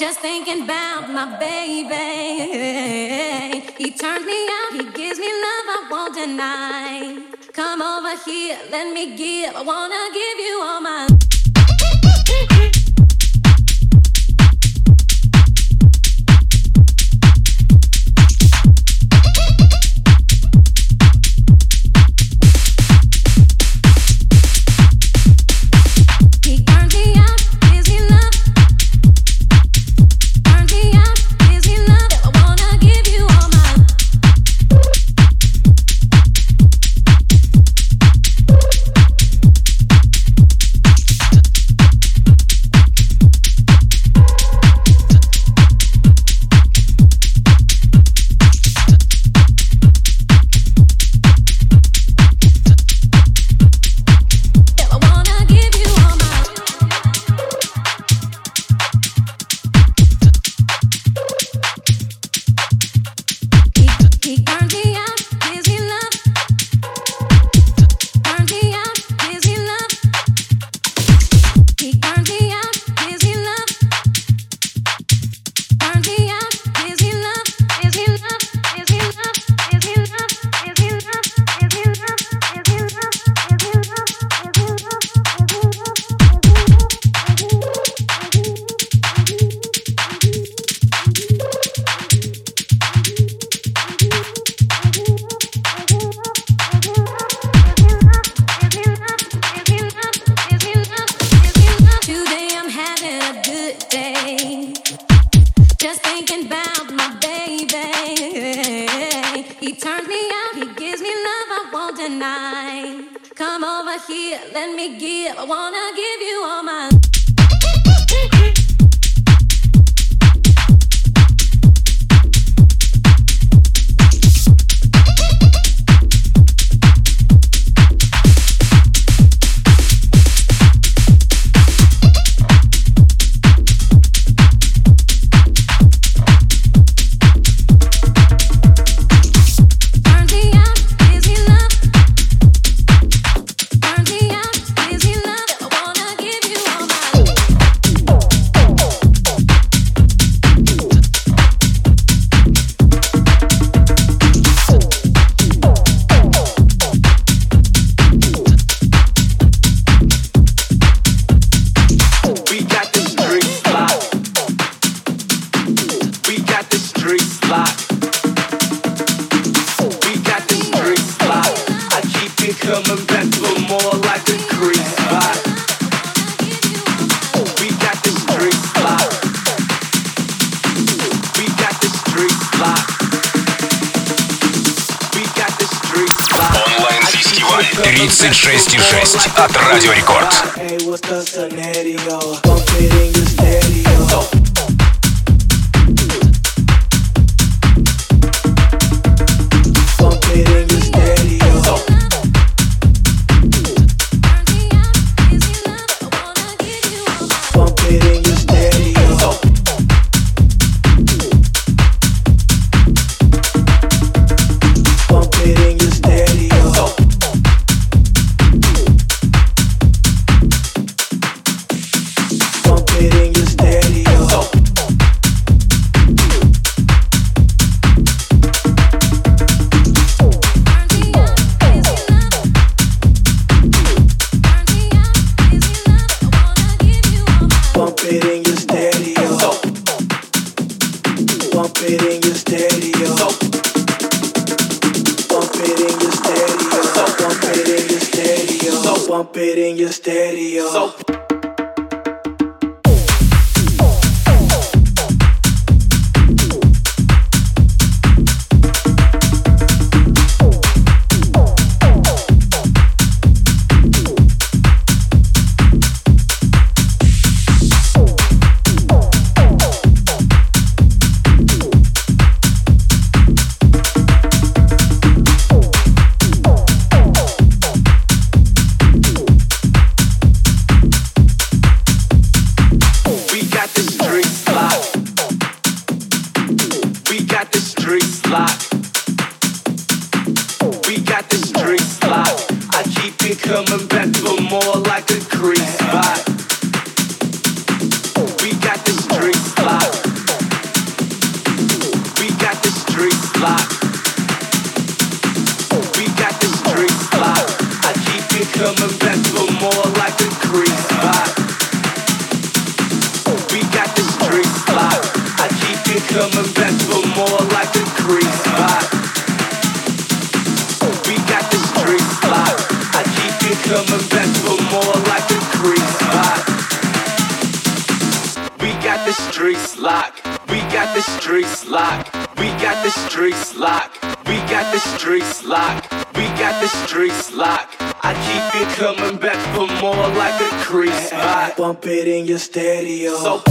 Just thinking about my baby. He turns me out, he gives me love, I won't deny. Come over here, let me give. I wanna give you all my. Pump it in your stereo. So,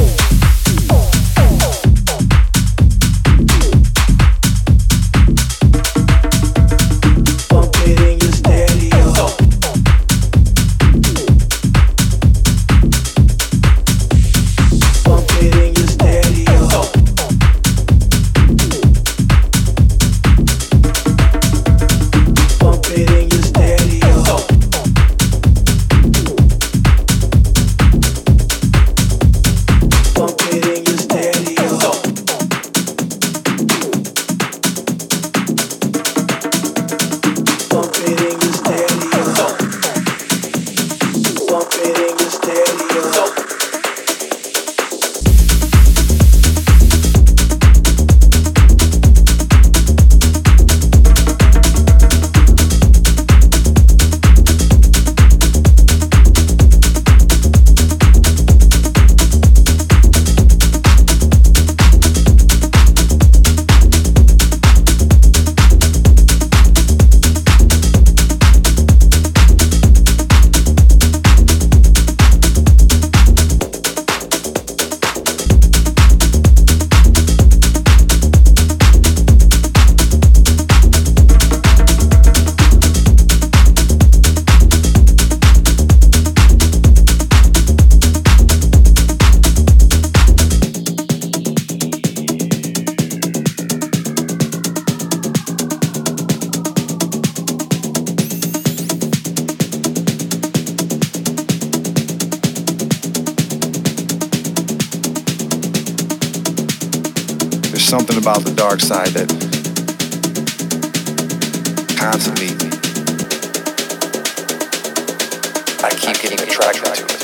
dark side that constantly I keep getting attracted to it.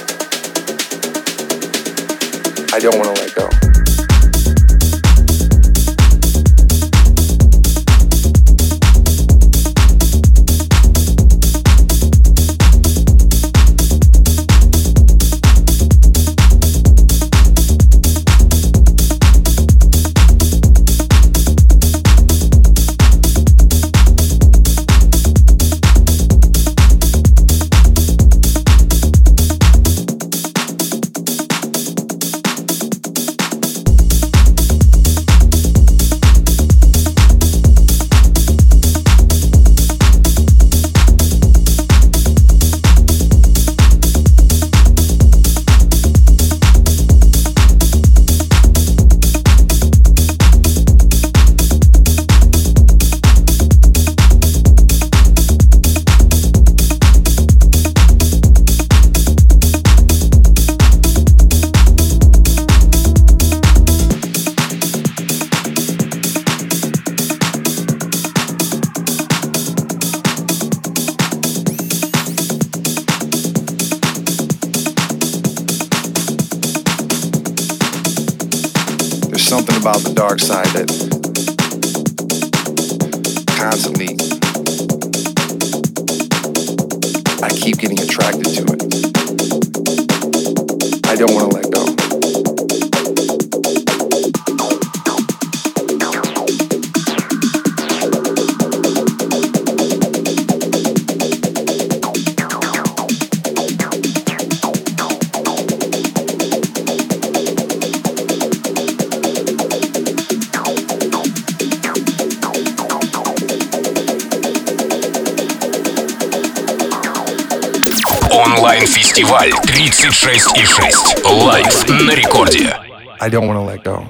I don't want to let go. Something about the dark side that constantly I keep getting attracted to it. I don't want to let go. Онлайн-фестиваль 36,6. Лайв на рекорде. I don't want to let go.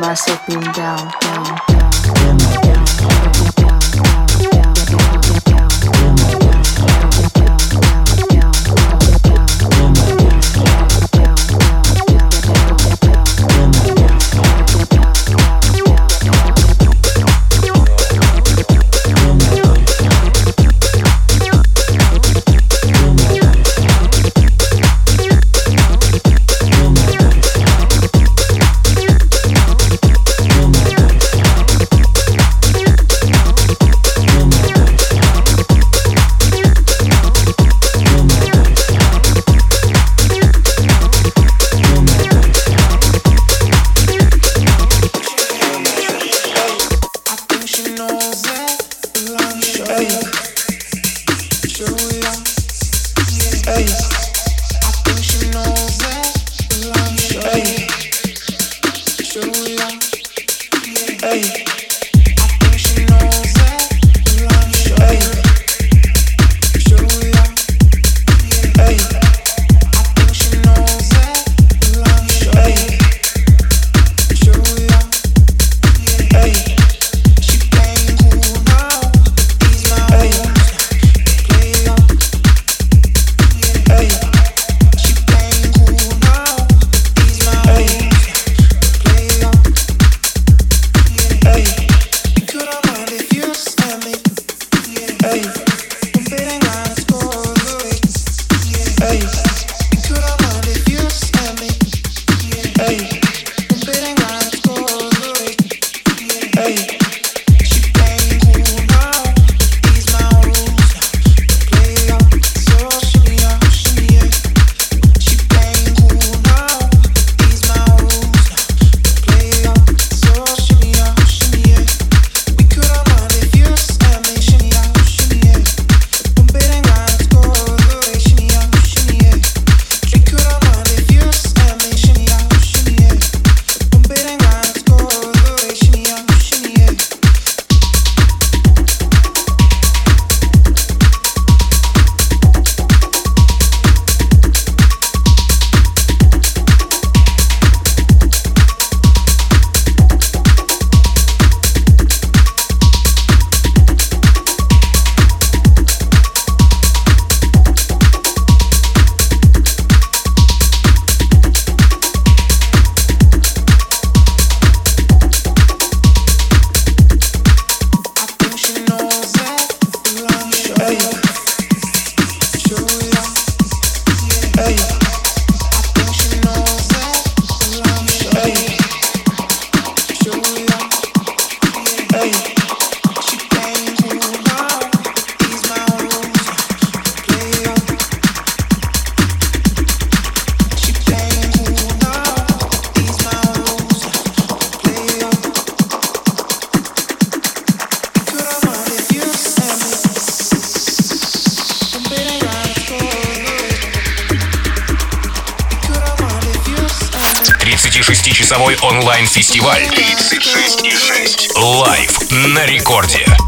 Myself down, down. онлайн-фестиваль 36,6. Лайв на рекорде.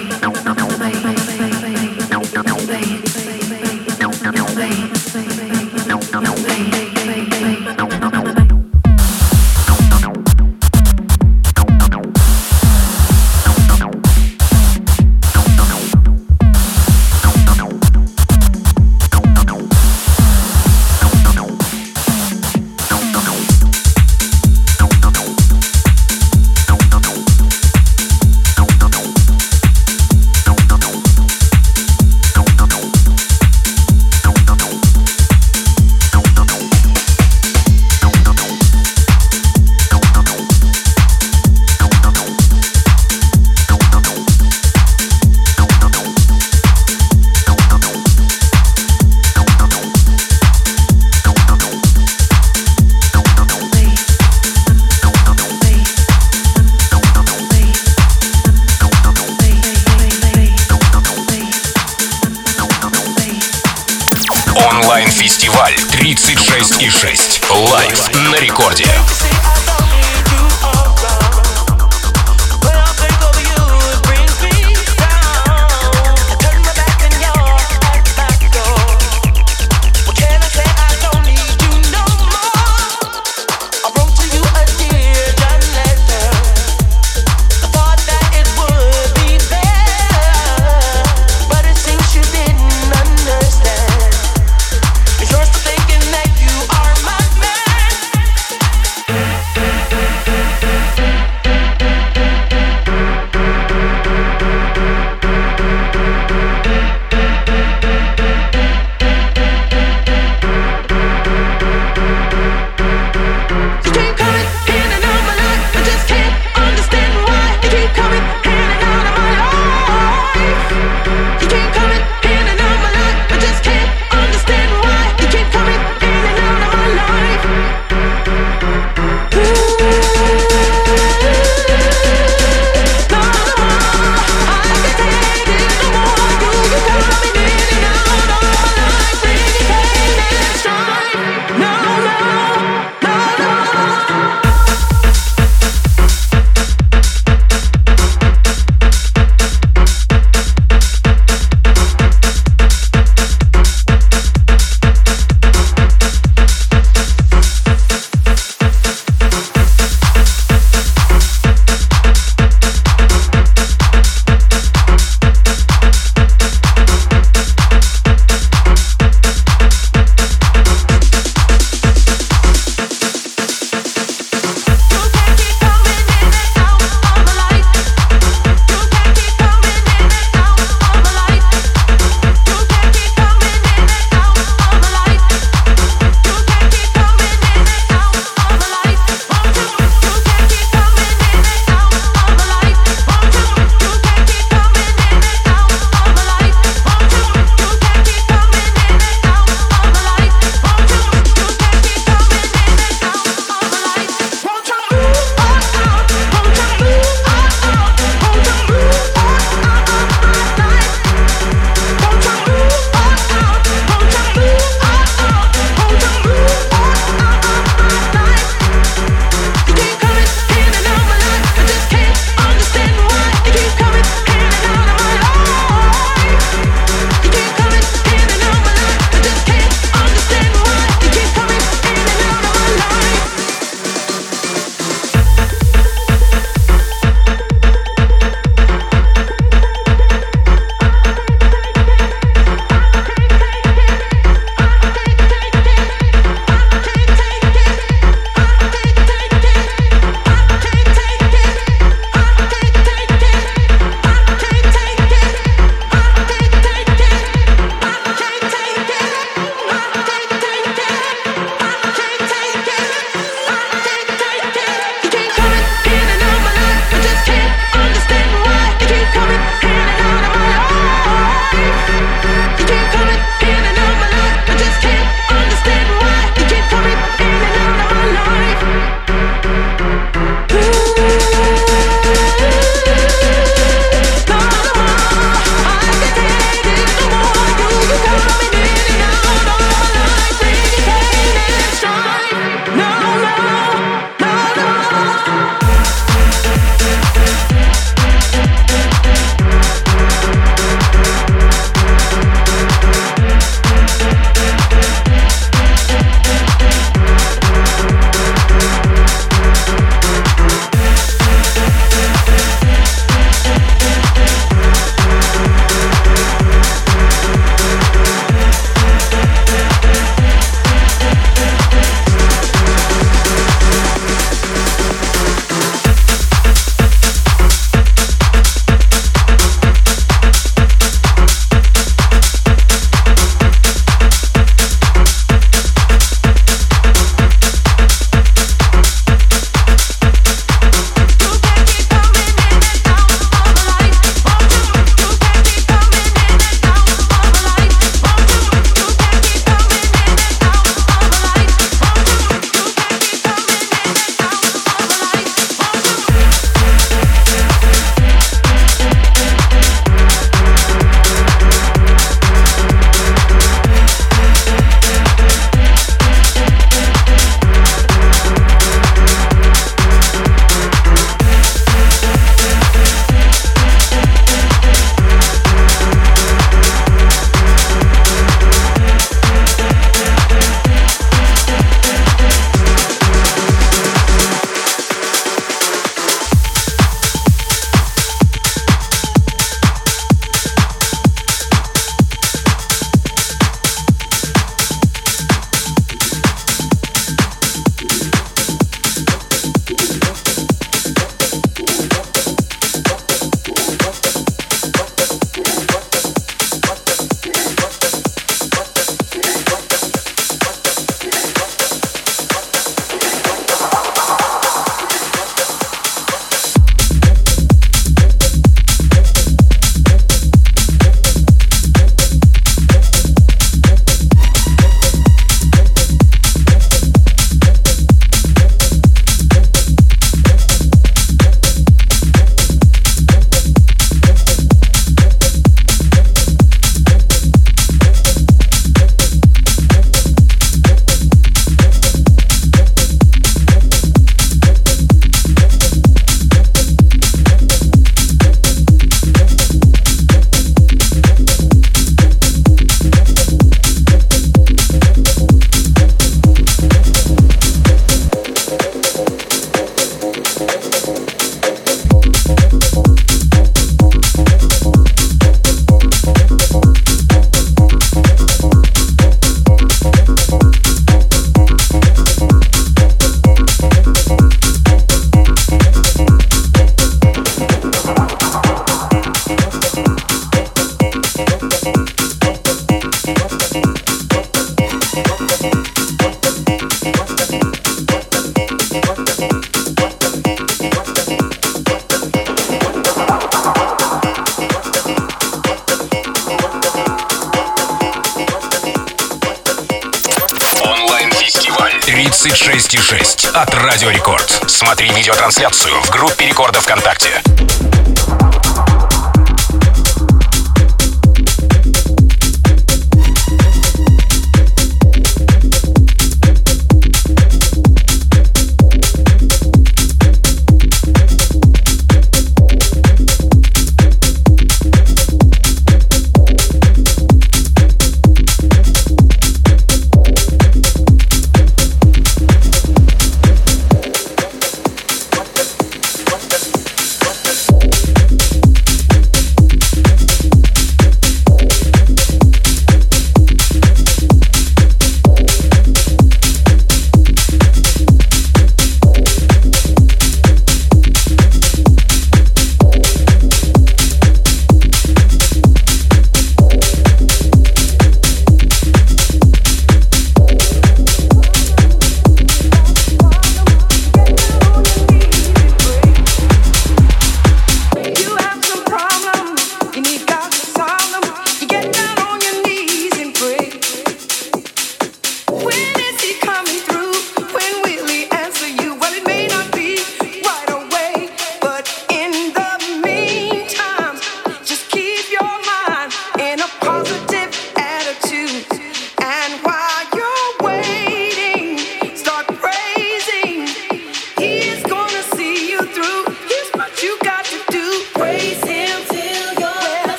трансляцию.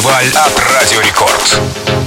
фестиваль от Радио Рекорд.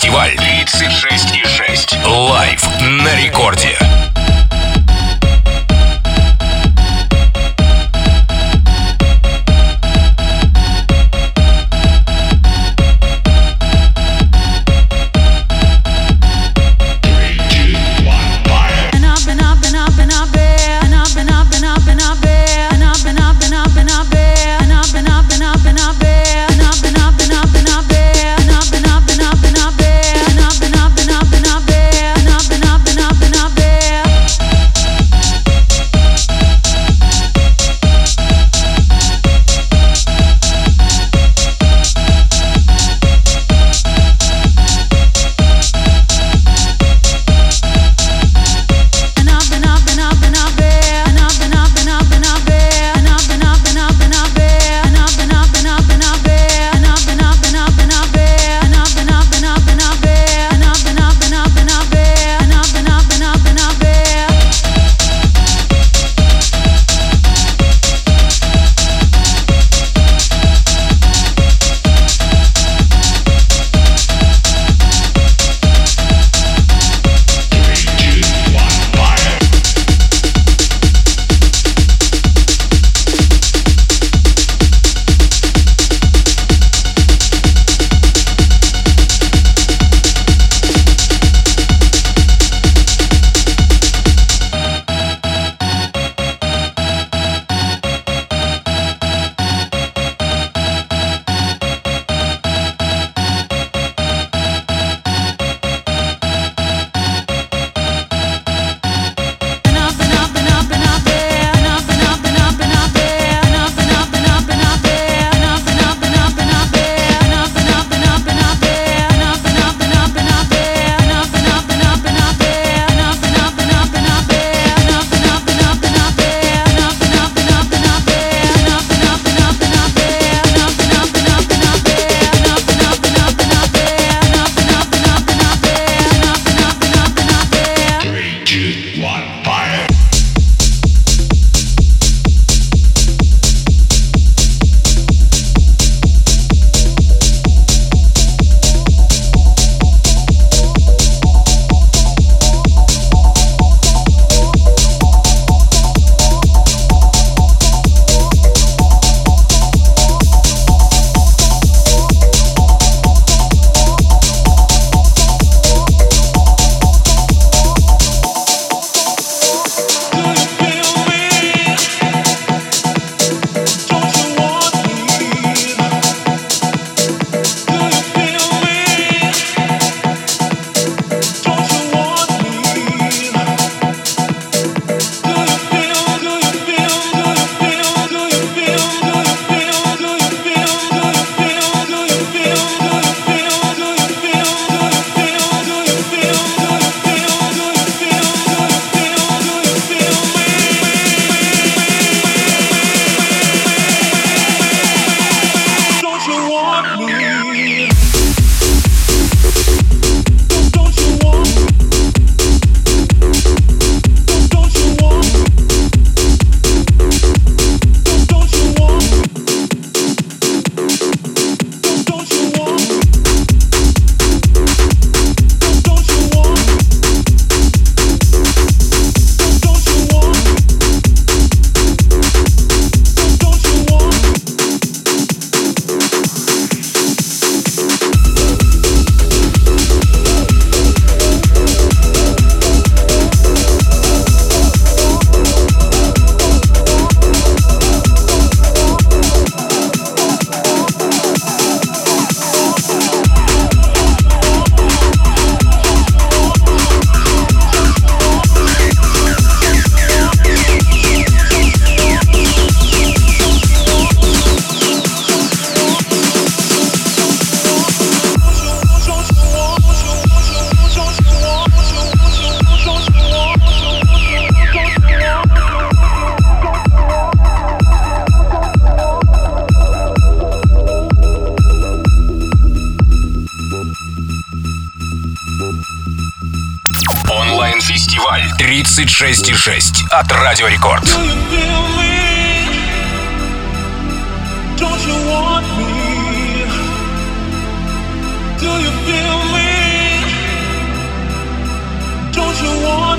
онлайн-фестиваль 26,6 от Радио Рекорд. Don't you want me? Do you feel me? Don't you want